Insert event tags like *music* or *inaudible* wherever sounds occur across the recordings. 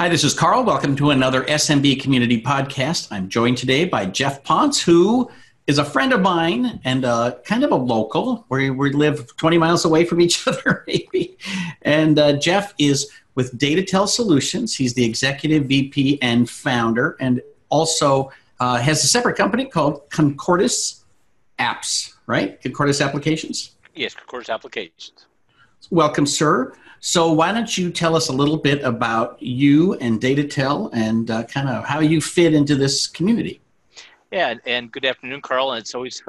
Hi, this is Carl. Welcome to another SMB Community Podcast. I'm joined today by Jeff Ponce, who is a friend of mine and uh, kind of a local. We, we live 20 miles away from each *laughs* other, maybe. And uh, Jeff is with DataTel Solutions. He's the executive VP and founder, and also uh, has a separate company called Concordis Apps, right? Concordis Applications? Yes, Concordis Applications. Welcome, sir. So, why don't you tell us a little bit about you and DataTel and uh, kind of how you fit into this community? Yeah, and good afternoon, Carl. And it's always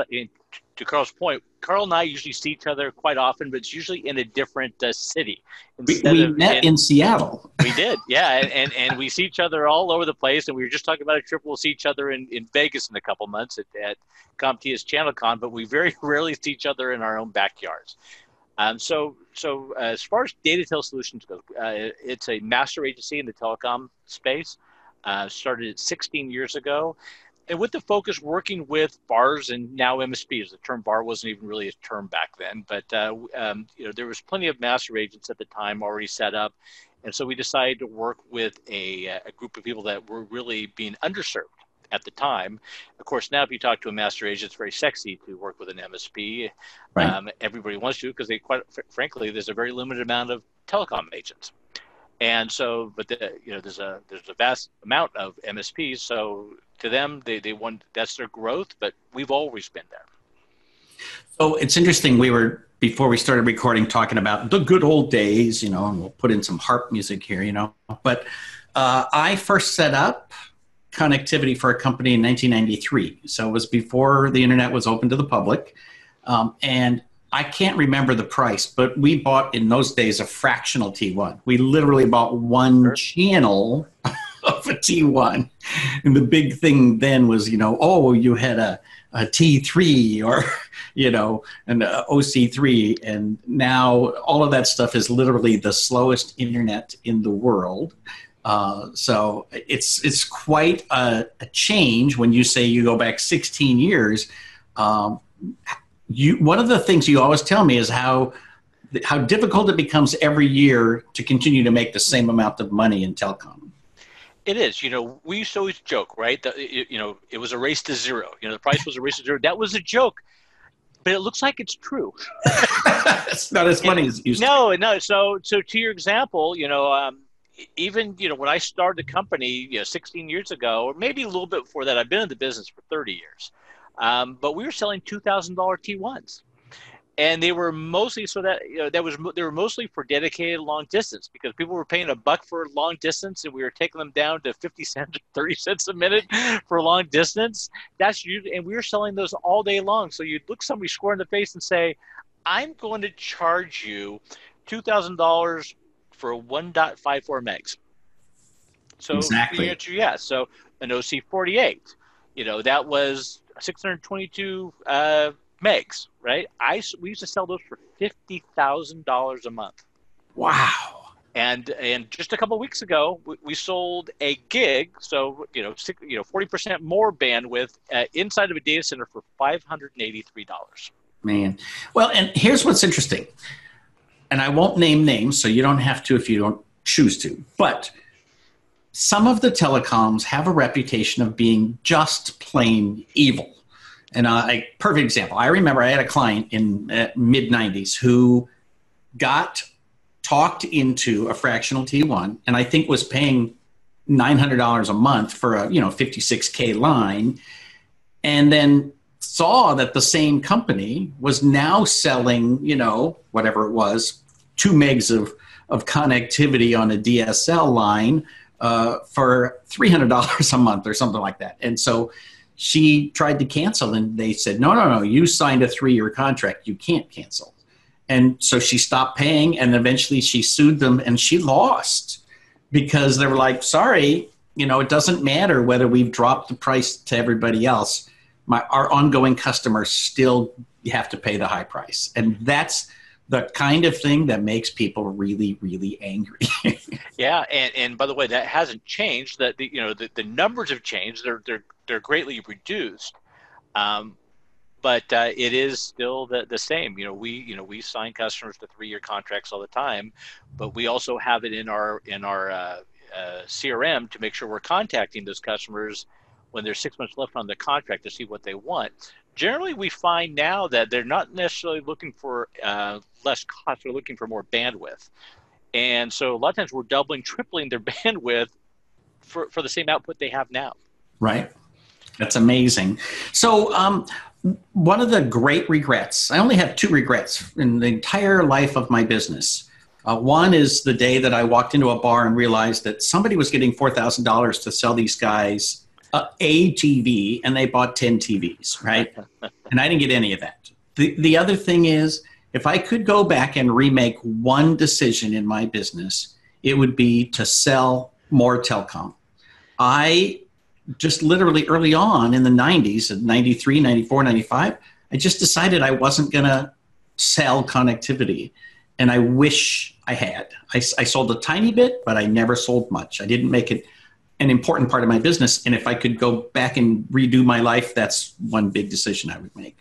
to Carl's point. Carl and I usually see each other quite often, but it's usually in a different uh, city. We, we met in, in, Seattle. We did, yeah, and, and, and we see each other all over the place. And we were just talking about a trip. We'll see each other in, in Vegas in a couple months at, at CompTIA's ChannelCon, but we very *laughs* rarely see each other in our own backyards. Um, so, so uh, as far as data DataTel Solutions goes, uh, it's a master agency in the telecom space. Uh, started 16 years ago, and with the focus working with VARs and now MSPs. The term VAR wasn't even really a term back then, but uh, um, you know there was plenty of master agents at the time already set up, and so we decided to work with a, a group of people that were really being underserved at the time. Of course, now if you talk to a master agent, it's very sexy to work with an MSP. Right. Um, everybody wants to because they quite frankly, there's a very limited amount of telecom agents. And so, but the, you know, there's a there's a vast amount of MSPs. So to them, they they want that's their growth. But we've always been there. So it's interesting. We were before we started recording talking about the good old days, you know, and we'll put in some harp music here, you know. But uh, I first set up connectivity for a company in 1993. So it was before the internet was open to the public. Um, and I can't remember the price, but we bought in those days a fractional T1. We literally bought one sure. channel *laughs* of a T1. And the big thing then was, you know, oh, you had a, a T3 or, *laughs* you know, an OC3. And now all of that stuff is literally the slowest internet in the world. Uh, so it's it's quite a, a, change when you say you go back 16 years. Um, you one of the things you always tell me is how how difficult it becomes every year to continue to make the same amount of money in telecom. It is. You know, we used to always joke, right? That you know, it was a race to zero. You know, the price was a race to zero. That was a joke, but it looks like it's true. *laughs* it's not as funny as it used. No, no. So, so to your example, you know, um, even you know when I started the company, you know, 16 years ago, or maybe a little bit before that, I've been in the business for 30 years. Um, but we were selling two thousand dollar T1s, and they were mostly so that you know that was they were mostly for dedicated long distance because people were paying a buck for long distance, and we were taking them down to 50 cents, 30 cents a minute for long distance. That's usually, and we were selling those all day long. So you'd look somebody square in the face and say, "I'm going to charge you two thousand dollars for 1.54 megs. So exactly. the answer yes. So an OC48, you know, that was 622 uh, megs, right? I we used to sell those for fifty thousand dollars a month. Wow. And and just a couple weeks ago, we, we, sold a gig, so you know, six, you know, forty percent more bandwidth uh, inside of a data center for five hundred and eighty-three dollars. Man, well, and here's what's interesting and I won't name names, so you don't have to if you don't choose to. But some of the telecoms have a reputation of being just plain evil. And uh, a perfect example. I remember I had a client in uh, mid '90s who got talked into a fractional T1, and I think was paying nine hundred dollars a month for a you know 56k line, and then saw that the same company was now selling you know whatever it was two megs of, of connectivity on a DSL line uh, for $300 a month or something like that. And so she tried to cancel and they said, no, no, no, you signed a three year contract. You can't cancel. And so she stopped paying and eventually she sued them and she lost because they were like, sorry, you know, it doesn't matter whether we've dropped the price to everybody else. My, our ongoing customers still have to pay the high price. And that's, the kind of thing that makes people really really angry *laughs* yeah and, and by the way that hasn't changed that the you know the, the numbers have changed they're they're they're greatly reduced um, but uh, it is still the, the same you know we you know we sign customers to three year contracts all the time but we also have it in our in our uh, uh, CRM to make sure we're contacting those customers when there's six months left on the contract to see what they want. Generally, we find now that they're not necessarily looking for uh, less cost; they're looking for more bandwidth. And so, a lot of times, we're doubling, tripling their *laughs* bandwidth for, for the same output they have now. Right. That's amazing. So, um, one of the great regrets, I only have two regrets in the entire life of my business. Uh, one is the day that I walked into a bar and realized that somebody was getting $4,000 to sell these guys uh, a TV and they bought 10 TVs, right? *laughs* and I didn't get any of that. The, the other thing is, if I could go back and remake one decision in my business, it would be to sell more telecom. I just literally early on in the 90s, 93, 94, 95, I just decided I wasn't going to sell connectivity. And I wish I had. I, I sold a tiny bit, but I never sold much. I didn't make it an important part of my business. And if I could go back and redo my life, that's one big decision I would make.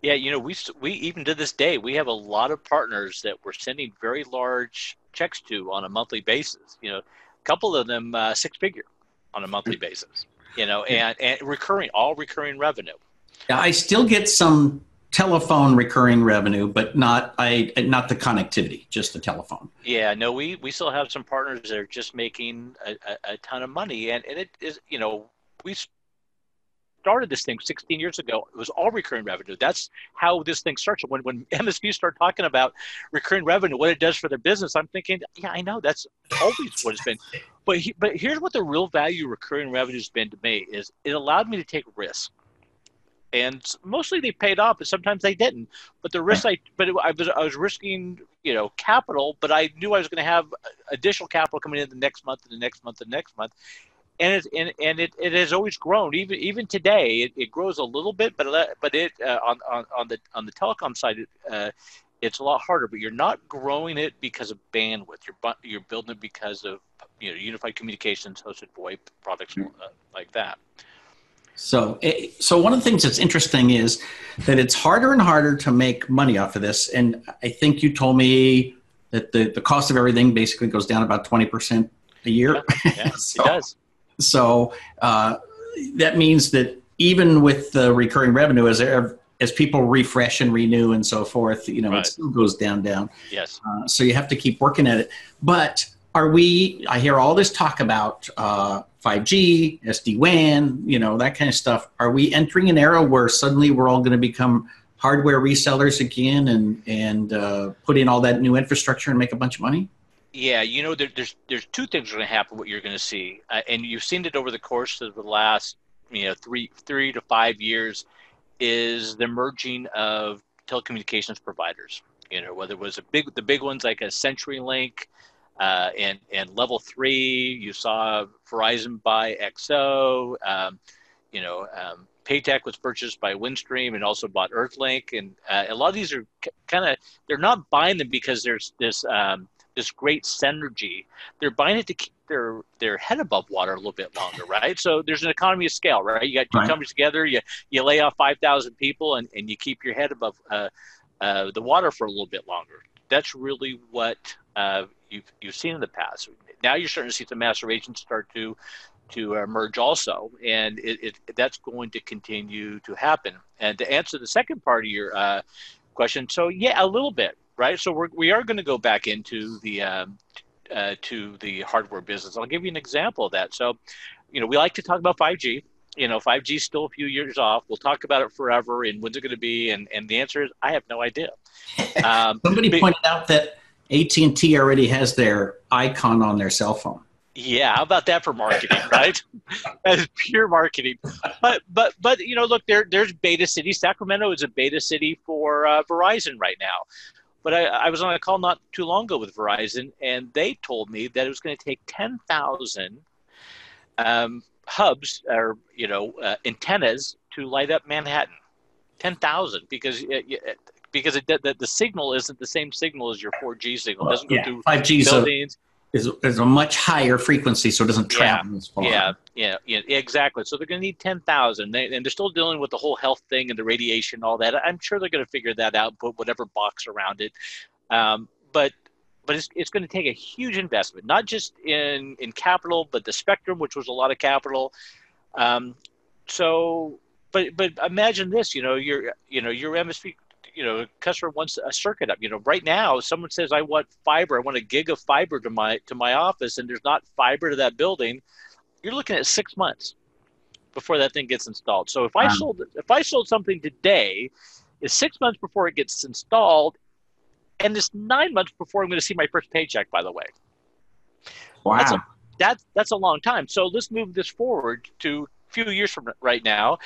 Yeah, you know, we we even to this day we have a lot of partners that we're sending very large checks to on a monthly basis. You know, a couple of them uh, six figure on a monthly basis. You know, and and recurring all recurring revenue. Yeah, I still get some telephone recurring revenue, but not I not the connectivity, just the telephone. Yeah, no, we we still have some partners that are just making a, a, a ton of money, and, and it is you know we started this thing 16 years ago. It was all recurring revenue. That's how this thing starts. When when *laughs* MSPs start talking about recurring revenue, what it does for their business, I'm thinking, yeah, I know that's always what it's been. But he, but here's what the real value recurring revenue has been to me is it allowed me to take risks and mostly they paid off, but sometimes they didn't. But the risk I, but it, I was I was risking you know capital, but I knew I was going to have additional capital coming in the next month and the next month and the next month, and it and, and it, it has always grown. Even even today, it, it grows a little bit, but but it uh, on, on on the on the telecom side. Uh, it's a lot harder, but you're not growing it because of bandwidth. You're you're building it because of you know unified communications, hosted VoIP products uh, like that. So, eh, so one of the things that's interesting is that it's harder and harder to make money off of this. And I think you told me that the, the cost of everything basically goes down about 20% a year. Yeah, yeah so, *laughs* it does. So uh, that means that even with the recurring revenue, as as people refresh and renew and so forth, you know, right. it still goes down, down. Yes. Uh, so you have to keep working at it. But are we? I hear all this talk about uh, 5G, SD WAN, you know, that kind of stuff. Are we entering an era where suddenly we're all going to become hardware resellers again and and uh, put in all that new infrastructure and make a bunch of money? Yeah, you know, there, there's there's two things are going to happen. What you're going to see, uh, and you've seen it over the course of the last you know three three to five years, is the merging of telecommunications providers. You know, whether it was a big the big ones like a CenturyLink, uh, and and level three, you saw Verizon buy XO. Um, you know, um, PAETEC was purchased by Windstream and also bought Earthlink, and uh, a lot of these are c- kind of they're not buying them because there's this um, this great synergy. They're buying it to keep their their head above water a little bit longer, right? So there's an economy of scale, right? You got two right. companies together, you you lay off five thousand people, and, and you keep your head above uh, uh, the water for a little bit longer. That's really what uh, you've you've seen in the past. Now you're starting to see some macerations start to to emerge also, and it, it, that's going to continue to happen. And to answer the second part of your uh, question, so yeah, a little bit, right? So we're, we are going to go back into the um, uh, to the hardware business. I'll give you an example of that. So, you know, we like to talk about 5G. You know, 5G is still a few years off. We'll talk about it forever, and when's it going to be? And and the answer is, I have no idea. *laughs* Um, Somebody but, pointed out that AT&T already has their icon on their cell phone. Yeah, how about that for marketing, *laughs* right? As pure marketing. But but but you know, look, there there's beta city. Sacramento is a beta city for uh, Verizon right now. But I, I was on a call not too long ago with Verizon, and they told me that it was going to take ten thousand um, hubs or you know uh, antennas to light up Manhattan. Ten thousand because because it, the, the signal isn't the same signal as your 4G signal. It doesn't go yeah, through 5G buildings. Is, is a much higher frequency, so it doesn't travel yeah, as far. Yeah, yeah, yeah, exactly. So they're going to need 10,000. They, and they're still dealing with the whole health thing and the radiation, and all that. I'm sure they're going to figure that out, put whatever box around it. Um, but but it's, it's going to take a huge investment, not just in, in capital, but the spectrum, which was a lot of capital. Um, so, but but imagine this, you know, your you know your MSP, you know, customer wants a circuit up. You know, right now, someone says I want fiber, I want a gig of fiber to my to my office, and there's not fiber to that building. You're looking at six months before that thing gets installed. So if I sold if I sold something today, it's six months before it gets installed, and it's nine months before I'm going to see my first paycheck. By the way, wow, that's a, that's, that's a long time. So let's move this forward to a few years from right now.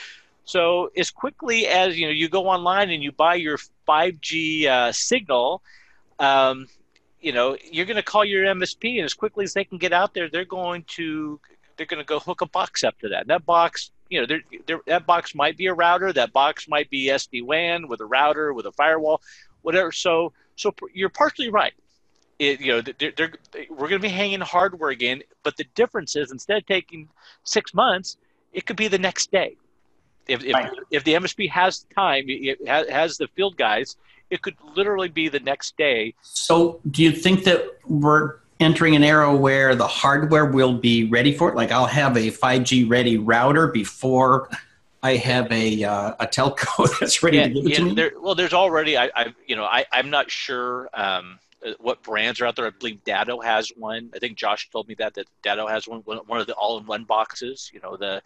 So as quickly as you know, you go online and you buy your 5G uh, signal. Um, you know, you're going to call your MSP, and as quickly as they can get out there, they're going to they're going to go hook a box up to that. And that box, you know, they're, they're, that box might be a router, that box might be SD WAN with a router, with a firewall, whatever. So so you're partially right. It, you know, they're, they're, we're going to be hanging hardware again, but the difference is instead of taking six months, it could be the next day. If, if, right. if the MSP has time, it has the field guys, it could literally be the next day. So, do you think that we're entering an era where the hardware will be ready for it? Like, I'll have a 5G ready router before I have a uh, a telco *laughs* that's ready yeah, to give it yeah, to me? There, well, there's already I, I you know I I'm not sure um, uh, what brands are out there. I believe Datto has one. I think Josh told me that that Datto has one one of the all-in-one boxes. You know the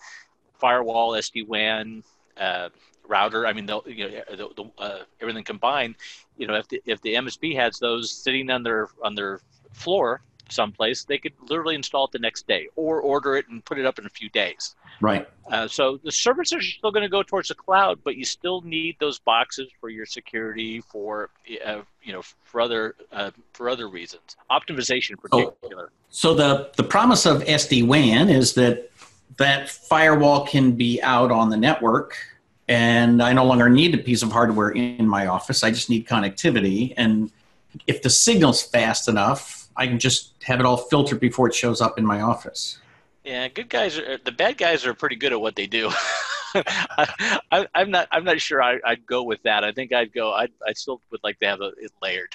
firewall, SD WAN, uh, router. I mean, the, you know the, the, uh, everything combined. You know if the if the MSP has those sitting on their on their floor someplace, they could literally install it the next day or order it and put it up in a few days. Right. Uh, so the services are still going to go towards the cloud, but you still need those boxes for your security, for uh, you know, for other uh, for other reasons, optimization in particular. So, so the the promise of SD WAN is that that firewall can be out on the network and I no longer need a piece of hardware in my office. I just need connectivity. And if the signal's fast enough, I can just have it all filtered before it shows up in my office. Yeah, good guys are the bad guys are pretty good at what they do. *laughs* I, am not. I'm not sure. I, would go with that. I think I'd go. I I still would like to have it layered.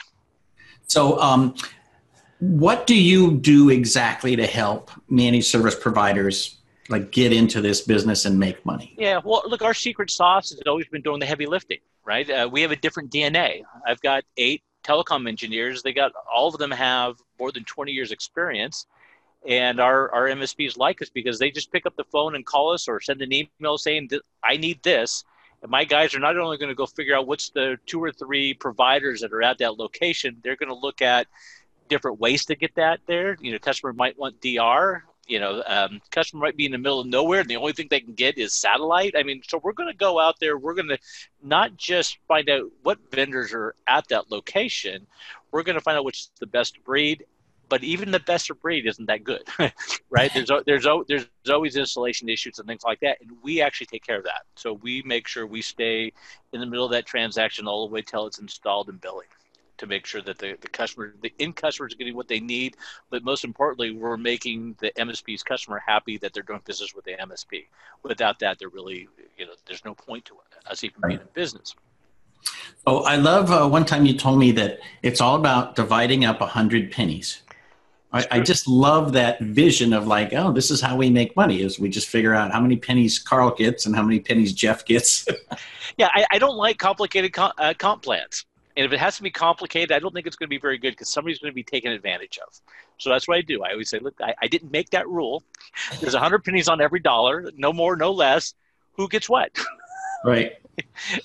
So, um, what do you do exactly to help managed service providers like get into this business and make money? Yeah. Well, look, our secret sauce has always been doing the heavy lifting. Right. Uh, we have a different DNA. I've got eight telecom engineers. They got all of them have more than 20 years experience and our, our MSPs like us because they just pick up the phone and call us or send an email saying, I need this. And my guys are not only going to go figure out what's the two or three providers that are at that location, they're going to look at different ways to get that there. You know, customer might want DR. You know, um, customer might be in the middle of nowhere, and the only thing they can get is satellite. I mean, so we're going to go out there. We're going to not just find out what vendors are at that location. We're going to find out which is the best breed, but even the best of breed isn't that good, *laughs* right? There's there's there's always installation issues and things like that, and we actually take care of that. So we make sure we stay in the middle of that transaction all the way till it's installed and billing, to make sure that the the customer, the end customer, is getting what they need. But most importantly, we're making the MSP's customer happy that they're doing business with the MSP. Without that, they're really you know there's no point to it, us even being in business. Oh, I love uh, one time you told me that it's all about dividing up a hundred pennies. I, I, just love that vision of like, oh, this is how we make money is we just figure out how many pennies Carl gets and how many pennies Jeff gets. *laughs* yeah, I, I, don't like complicated comp, uh, comp plans. And if it has to be complicated, I don't think it's going to be very good because somebody's going to be taken advantage of. So that's what I do. I always say, look, I, I didn't make that rule. There's a hundred pennies on every dollar, no more, no less. Who gets what? *laughs* Right.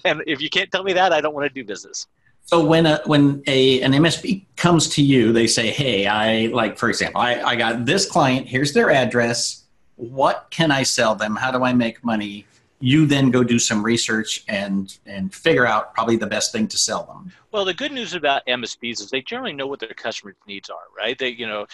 and if you can't tell me that, I don't want to do business. So when a when a an MSP comes to you, they say, "Hey, I like for example, I, I got this client. Here's their address. What can I sell them? How do I make money?" You then go do some research and and figure out probably the best thing to sell them. Well, the good news about MSPs is they generally know what their customers' needs are, right? They you know.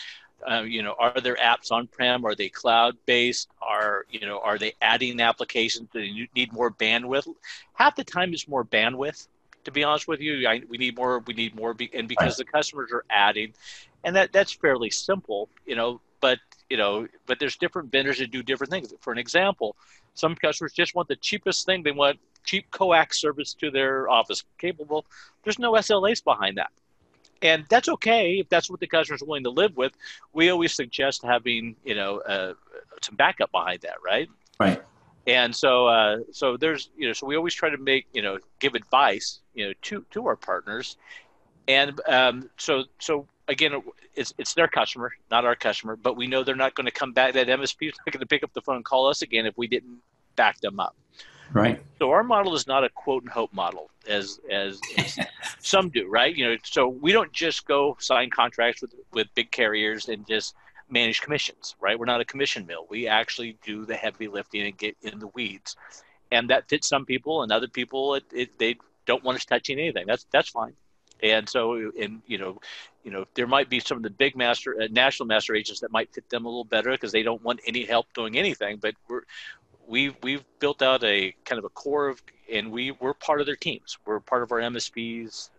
Uh, you know, are their apps on-prem? Are they cloud-based? Are you know, are they adding applications that need more bandwidth? Half the time, it's more bandwidth to be honest with you. I, we need more. We need more, be, and because right. the customers are adding, and that that's fairly simple, you know. But you know, but there's different vendors that do different things. For an example, some customers just want the cheapest thing. They want cheap coax service to their office capable. There's no SLAs behind that. and that's okay if that's what the customer's willing to live with. We always suggest having you know uh, some backup behind that, right? Right. And so uh, so there's you know so we always try to make you know give advice you know to to our partners, and um, so so again it's it's their customer, not our customer, but we know they're not going to come back. That MSP is not going to pick up the phone and call us again if we didn't back them up. Right. So our model is not a quote and hope model as as, as *laughs* some do, right? You know, so we don't just go sign contracts with with big carriers and just manage commissions, right? We're not a commission mill. We actually do the heavy lifting and get in the weeds, and that fits some people, and other people it, it they don't want us touching anything. That's that's fine. And so, and you know, you know, there might be some of the big master uh, national master agents that might fit them a little better because they don't want any help doing anything. But we're we've we've built out a kind of a core of, and we we're part of their teams. We're part of our MSPs.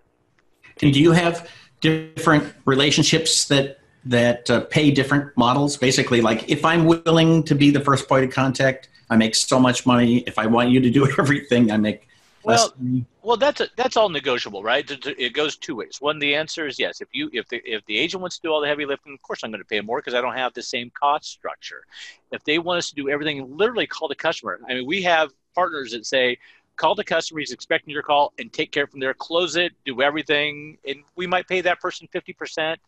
And do you have different relationships that that uh, pay different models? Basically, like if I'm willing to be the first point of contact, I make so much money. If I want you to do *laughs* everything, I make well, well, that's a, that's all negotiable, right? It goes two ways. One, the answer is yes. If you if the if the agent wants to do all the heavy lifting, of course I'm going to pay more because I don't have the same cost structure. If they want us to do everything, literally call the customer. I mean, we have partners that say, call the customer. He's expecting your call and take care from there. Close it, do everything, and we might pay that person fifty percent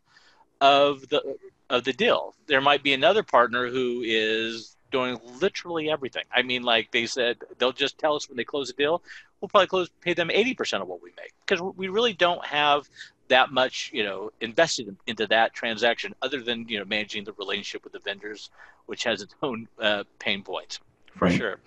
of the of the deal. There might be another partner who is doing literally everything. I mean, like they said, they'll just tell us when they close a deal. We'll probably close pay them eighty percent of what we make because we really don't have that much, you know, invested into that transaction, other than you know managing the relationship with the vendors, which has its own uh, pain points for right. sure.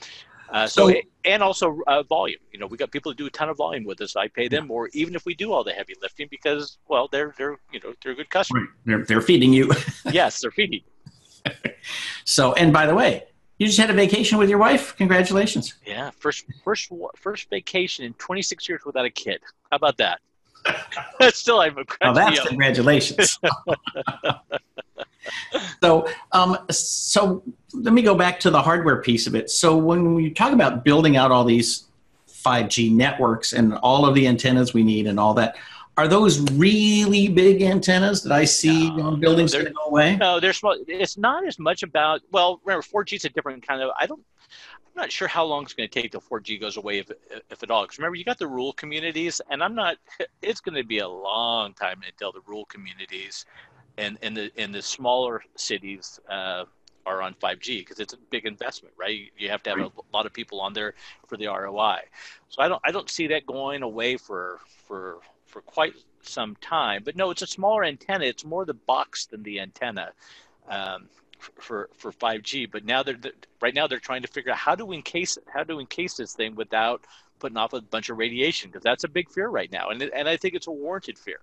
Uh, so, so, and also uh, volume. You know, we got people who do a ton of volume with us. I pay them more, even if we do all the heavy lifting, because well, they're they're you know they're a good customer. Right. They're they're feeding you. *laughs* yes, they're feeding. you so, and by the way, you just had a vacation with your wife. Congratulations. Yeah, first first first vacation in 26 years without a kid. How about that? *laughs* Still, I'm. Well, that's congratulations. *laughs* so, um, so let me go back to the hardware piece of it. So, when we talk about building out all these 5G networks and all of the antennas we need and all that, are those really big antennas that I see no, on buildings no, going away? No, they're small. It's not as much about. Well, remember, 4G is a different kind of. I don't. I'm not sure how long it's going to take till 4G goes away, if, if at all. Because remember, you got the rural communities, and I'm not. *laughs* It's going to be a long time until the rural communities, and in the in the smaller cities. Uh, are on 5G because it's a big investment, right? You have to have a lot of people on there for the ROI. So I don't I don't see that going away for for for quite some time. But no, it's a smaller antenna. It's more the box than the antenna um, for for 5G. But now they're right now they're trying to figure out how to encase how to encase this thing without putting off a bunch of radiation because that's a big fear right now, and and I think it's a warranted fear.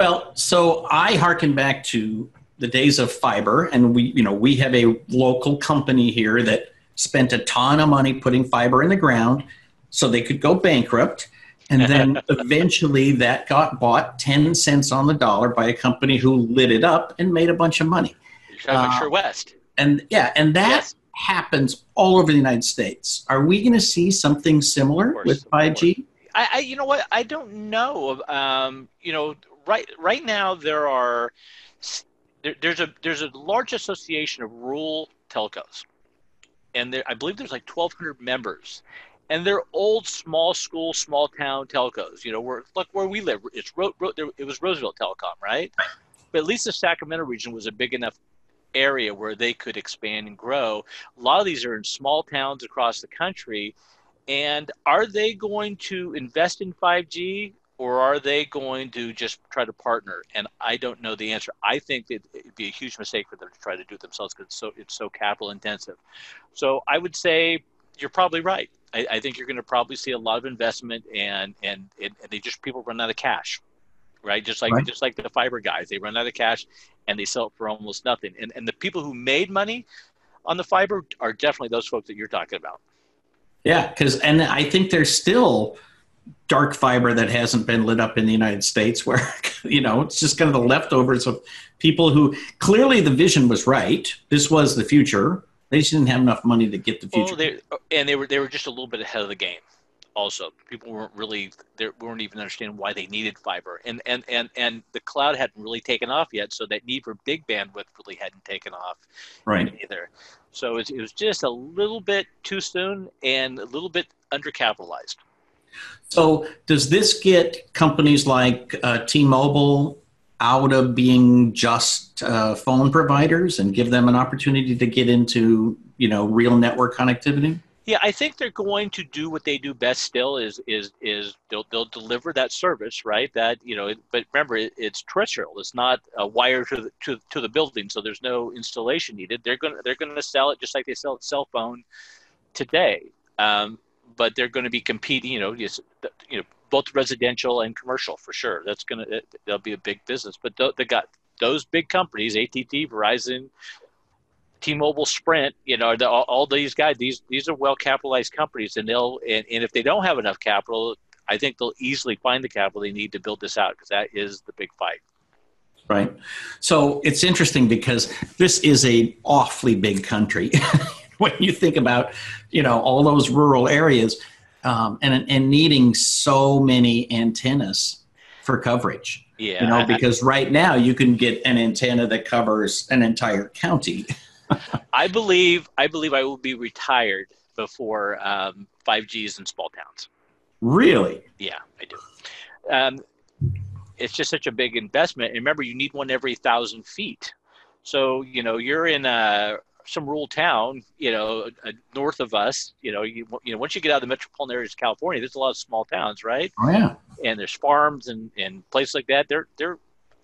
Well, so I harken back to the days of fiber, and we you know we have a local company here that spent a ton of money putting fiber in the ground so they could go bankrupt and *laughs* then eventually that got bought 10 cents on the dollar by a company who lit it up and made a bunch of money. Uh, SureWest. And yeah, and that yes. happens all over the United States. Are we going to see something similar course, with 5G? I, I, you know what? I don't know. Um, you know, right right now there are there, there's a there's a large association of rural telcos, and there, I believe there's like 1,200 members, and they're old small school small town telcos you know where look where we live. It's Ro- Ro- it was Roseville telecom right? But at least the sacramento region was a big enough area where they could expand and grow. A lot of these are in small towns across the country. And are they going to invest in 5g or are they going to just try to partner? And i don't know the answer. I think that it'd be a huge mistake for them to try to do it themselves because it's so it's so capital intensive. So i would say you're probably right I, I think you're going to probably see a lot of investment and, and and they just people run out of cash, right? Just like right. just like the fiber guys, they run out of cash and they sell it for almost nothing. And and the people who made money on the fiber are definitely those folks that you're talking about. Yeah, because and I think there's still dark fiber that hasn't been lit up in the United States, where *laughs* you know it's just kind of the leftovers of people who clearly the vision was right. This was the future, they just didn't have enough money to get the future. Well, and they were they were just a little bit ahead of the game. also people weren't really they weren't even understanding why they needed fiber and and and and the cloud hadn't really taken off yet so that need for big bandwidth really hadn't taken off right either so it, it was just a little bit too soon and a little bit undercapitalized so does this get companies like uh, t-mobile out of being just uh, phone providers and give them an opportunity to get into you know real network connectivity yeah, I think they're going to do what they do best. Still, is is is they'll they'll deliver that service, right? That you know, but remember, it, it's terrestrial. It's not a wire to the to, to the building, so there's no installation needed. They're gonna they're gonna sell it just like they sell a cell phone today. Um, but they're going to be competing. You know, just, you know, both residential and commercial for sure. That's gonna that'll be a big business. But they got those big companies, AT&T, Verizon, T-Mobile, Sprint, you know, the, all, all, these guys, these these are well capitalized companies, and they'll and, and if they don't have enough capital, I think they'll easily find the capital they need to build this out because that is the big fight. Right. So it's interesting because this is a awfully big country. *laughs* when you think about, you know, all those rural areas, um, and and needing so many antennas for coverage. Yeah. You know, because right now you can get an antenna that covers an entire county. *laughs* I believe I believe I will be retired before um, 5Gs in small towns. Really? Yeah, I do. Um, it's just such a big investment. And remember, you need one every thousand feet. So you know you're in a some rural town, you know, uh, north of us. You know, you, you know, once you get out of the metropolitan areas of California, there's a lot of small towns, right? Oh yeah. And there's farms and and places like that. They're they're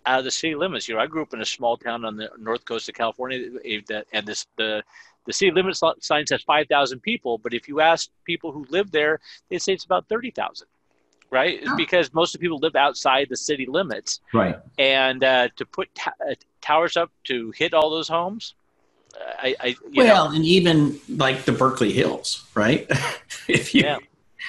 out of the city limits. You know, I grew up in a small town on the north coast of California, eh, and this the the city limit sign says five thousand people, but if you ask people who live there, they say it's about thirty thousand, right? Oh. Because most of the people live outside the city limits, right? And uh, to put t- uh, towers up to hit all those homes, I, I well, know. and even like the Berkeley Hills, right? *laughs* if you yeah.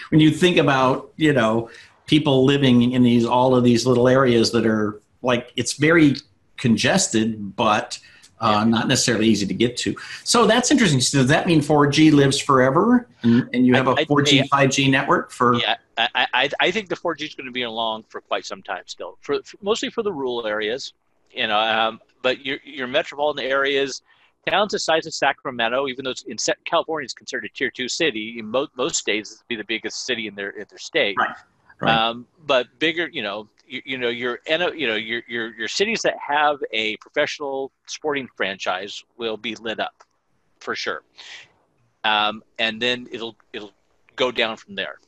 when you think about you know people living in these all of these little areas that are like it's very congested, but uh, not necessarily easy to get to. So that's interesting. So does that mean 4G lives forever, and, and you have a 4G, 5G network for? Yeah, I, I, I think the 4G is going to be along for quite some time still, for, for mostly for the rural areas, you know. Um, but your your metropolitan areas, towns the size of Sacramento, even though it's in California is considered a tier two city, in most, most states it's be the biggest city in their in their state. Right. Right. Um, but bigger, you know, you, you know your you know your, your your cities that have a professional sporting franchise will be lit up for sure um, and then it'll it'll go down from there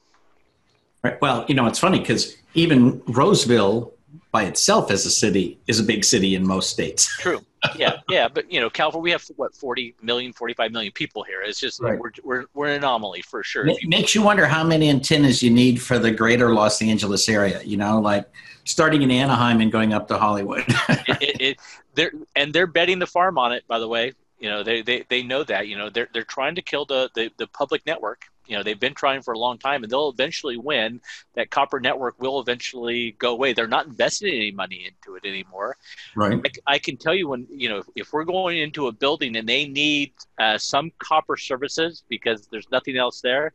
right well you know it's funny because even roseville by itself as a city is a big city in most states true yeah, yeah, but you know, California, we have what 40 million, 45 million people here. It's just right. we're, we're we're an anomaly for sure. It makes you wonder how many antennas you need for the greater Los Angeles area. You know, like starting in Anaheim and going up to Hollywood. it, it, it, they're and they're betting the farm on it. By the way, you know they, they, they know that. You know they're they're trying to kill the, the the public network you know they've been trying for a long time and they'll eventually win. That copper network will eventually go away. They're not investing any money into it anymore. Right. I, I can tell you when you know if we're going into a building and they need uh, some copper services because there's nothing else there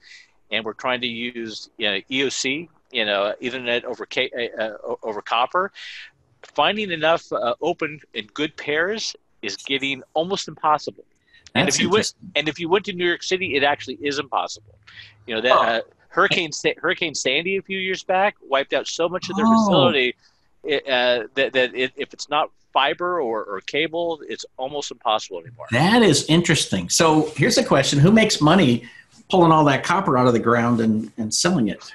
and we're trying to use you know, eoc you know ethernet over K, uh, uh over copper finding enough uh, open and good pairs is getting almost impossible and if you went and if you went to New York City, it actually is impossible. You know that oh. uh, Hurricane Hurricane Sandy a few years back wiped out so much of their oh. facility uh, that that it, if it's not fiber or, or cable, it's almost impossible anymore. That is interesting. So here's a question: Who makes money pulling all that copper out of the ground and, and selling it?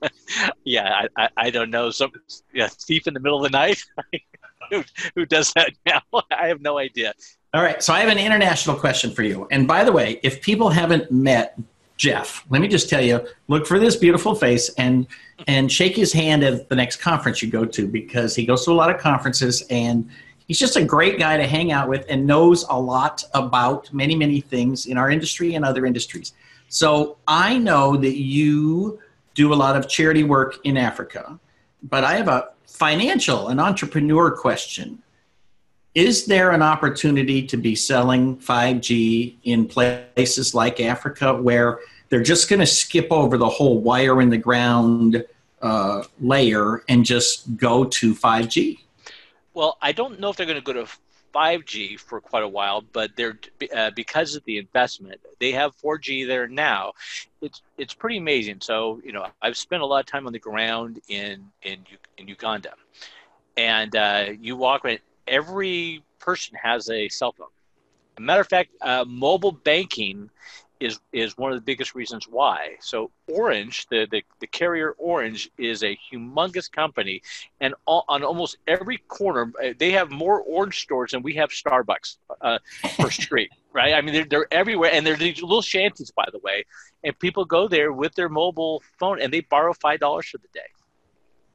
*laughs* yeah, I, I, I, don't know. Some yeah, thief in the middle of the night. *laughs* who, who does that now? *laughs* I have no idea. All right, so I have an international question for you. And by the way, if people haven't met Jeff, let me just tell you, look for this beautiful face and and shake his hand at the next conference you go to because he goes to a lot of conferences and he's just a great guy to hang out with and knows a lot about many many things in our industry and other industries. So I know that you do a lot of charity work in Africa, but I have a financial an entrepreneur question is there an opportunity to be selling 5G in places like Africa where they're just going to skip over the whole wire in the ground uh, layer and just go to 5G? Well, I don't know if they're going to go to 5G for quite a while, but they're uh, because of the investment, they have 4G there now. It's it's pretty amazing. So you know, I've spent a lot of time on the ground in in in Uganda, and uh, you walk. Every person has a cell phone. A matter of fact, uh, mobile banking is is one of the biggest reasons why. So Orange, the the, the carrier Orange, is a humongous company, and all, on almost every corner uh, they have more Orange stores than we have Starbucks uh, per street. *laughs* Right? I mean, they're, they're everywhere, and they're these little shanties, by the way, and people go there with their mobile phone and they borrow five dollars for the day.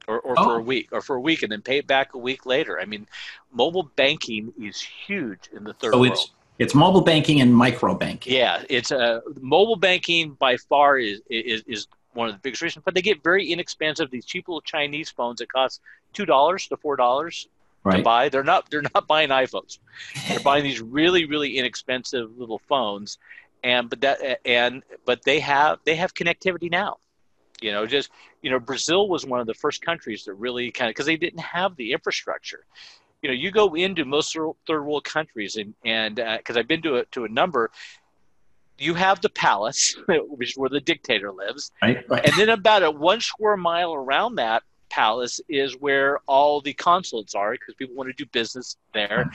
Or, or oh. for a oh. week, or for a week, and then pay it back a week later. I mean, mobile banking is huge in the third so world it's mobile banking and micro banking. Yeah, it's uh, mobile banking by far is, is is one of the biggest reasons. But they get very inexpensive. These cheap little Chinese phones that cost two dollars to four dollars right. to buy. They're not they're not buying iPhones. They're buying these really really inexpensive little phones, and but that and but they have they have connectivity now. You know, just you know, Brazil was one of the first countries that really kind of because they didn't have the infrastructure. You know, you go into most third world countries, and and because uh, I've been to a, to a number, you have the palace, *laughs* which is where the dictator lives, right, right. and then about a one square mile around that palace is where all the consulates are because people want to do business there,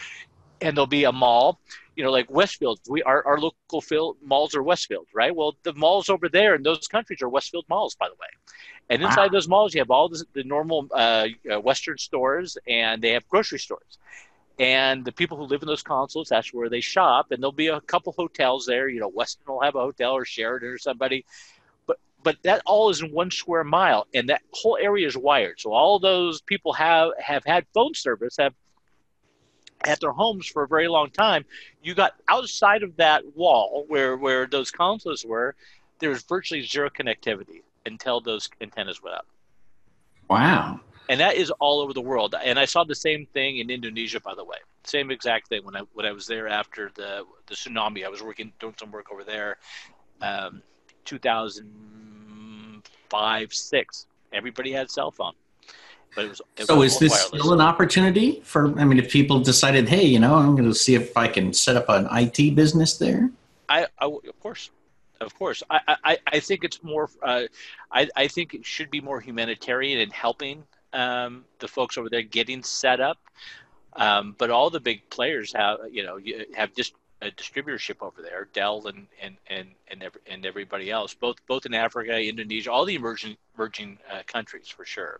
and there'll be a mall. You know, like Westfield, we our, our local field, malls are Westfield, right? Well, the malls over there in those countries are Westfield malls, by the way. And inside wow. those malls, you have all the, the normal uh, uh, Western stores, and they have grocery stores. And the people who live in those consulates, that's where they shop. And there'll be a couple hotels there. You know, Westin will have a hotel, or Sheraton, or somebody. But but that all is in one square mile, and that whole area is wired. So all those people have have had phone service, have at their homes for a very long time. You got outside of that wall where where those consoles were, there was virtually zero connectivity until those antennas went up. Wow. And that is all over the world. And I saw the same thing in Indonesia, by the way. Same exact thing when I when I was there after the the tsunami. I was working doing some work over there, um, 2005 six. Everybody had cell phone. But it was, it so was is this wireless. still an opportunity for? I mean, if people decided, hey, you know, I'm going to see if I can set up an IT business there. I, I of course, of course, I, I, I think it's more. Uh, I, I think it should be more humanitarian in helping um, the folks over there getting set up. Um, but all the big players have, you know, have just a distributorship over there, Dell and and and and, every, and everybody else, both both in Africa, Indonesia, all the emerging emerging uh, countries for sure.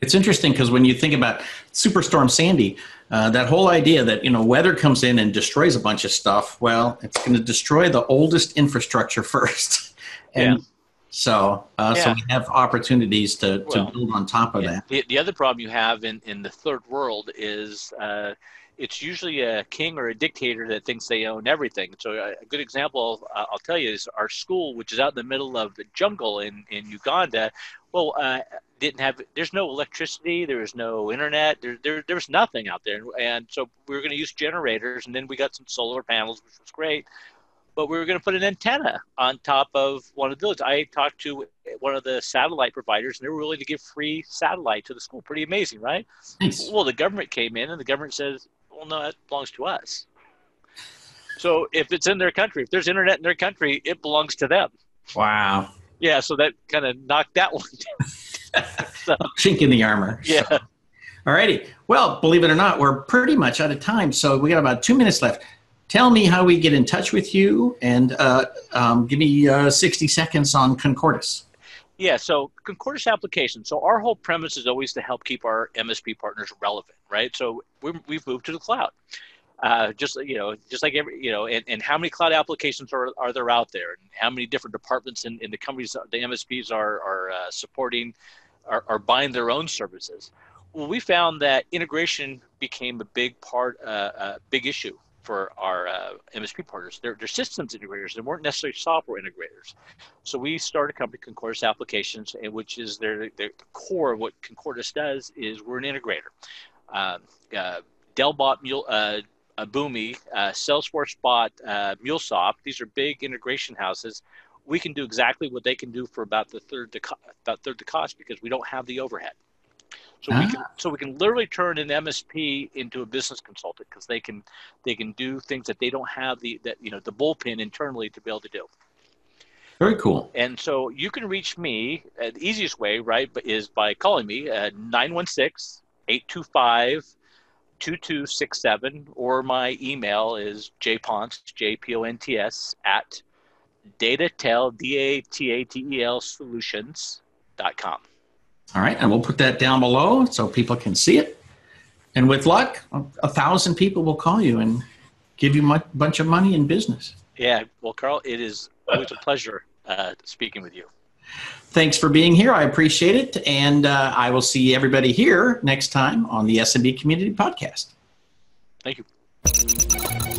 It's interesting because when you think about Superstorm Sandy, uh, that whole idea that you know weather comes in and destroys a bunch of stuff. Well, it's going to destroy the oldest infrastructure *laughs* first, and yeah. so uh, yeah. so we have opportunities to, to well, build on top of yeah. that. The, the, other problem you have in in the third world is. Uh, it's usually a king or a dictator that thinks they own everything. So a good example uh, I'll tell you is our school, which is out in the middle of the jungle in, in Uganda. Well, uh, didn't have there's no electricity there was no internet there, there, there was nothing out there and so we were going to use generators and then we got some solar panels which was great but we were going to put an antenna on top of one of the villages i talked to one of the satellite providers and they were willing to give free satellite to the school pretty amazing right nice. well the government came in and the government says well no that belongs to us so if it's in their country if there's internet in their country it belongs to them wow yeah so that kind of knocked that *laughs* one down so, Chink in the armor. Yeah. So. All righty. Well, believe it or not, we're pretty much out of time. So we got about two minutes left. Tell me how we get in touch with you and uh, um, give me uh, 60 seconds on Concordis. Yeah, so Concordis application. So our whole premise is always to help keep our MSP partners relevant, right? So we have moved to the cloud. Uh, just you know, just like every you know, and, and how many cloud applications are, are there out there, and how many different departments in, in the companies, the MSPs are are uh, supporting, are, are buying their own services. Well, we found that integration became a big part, uh, a big issue for our uh, MSP partners. They're, they're, systems integrators. They weren't necessarily software integrators. So we started a company, Concordis Applications, which is their, their core of what Concordis does is we're an integrator. Um, uh, Dell bought Mule, uh, uh, Boomi, uh, Salesforce bought uh, MuleSoft. These are big integration houses. we can do exactly what they can do for about the third the co- about third the cost because we don't have the overhead. So we can so we can literally turn an MSP into a business consultant because they can they can do things that they don't have the that you know the bullpen internally to be able to do. Very cool. And so you can reach me. Uh, the easiest way, right, is by calling me at 916 825 2267, or my email is jponts, J P O N T S, at datatel, D A T A T E L solutions.com. All right. And we'll put that down below so people can see it. And with luck, a, a thousand people will call you and give you a bunch of money in business. Yeah. Well, Carl, it is always a pleasure uh, speaking with you. Thanks for being here. I appreciate it. And uh, I will see everybody here next time on the SMB Community Podcast. Thank you.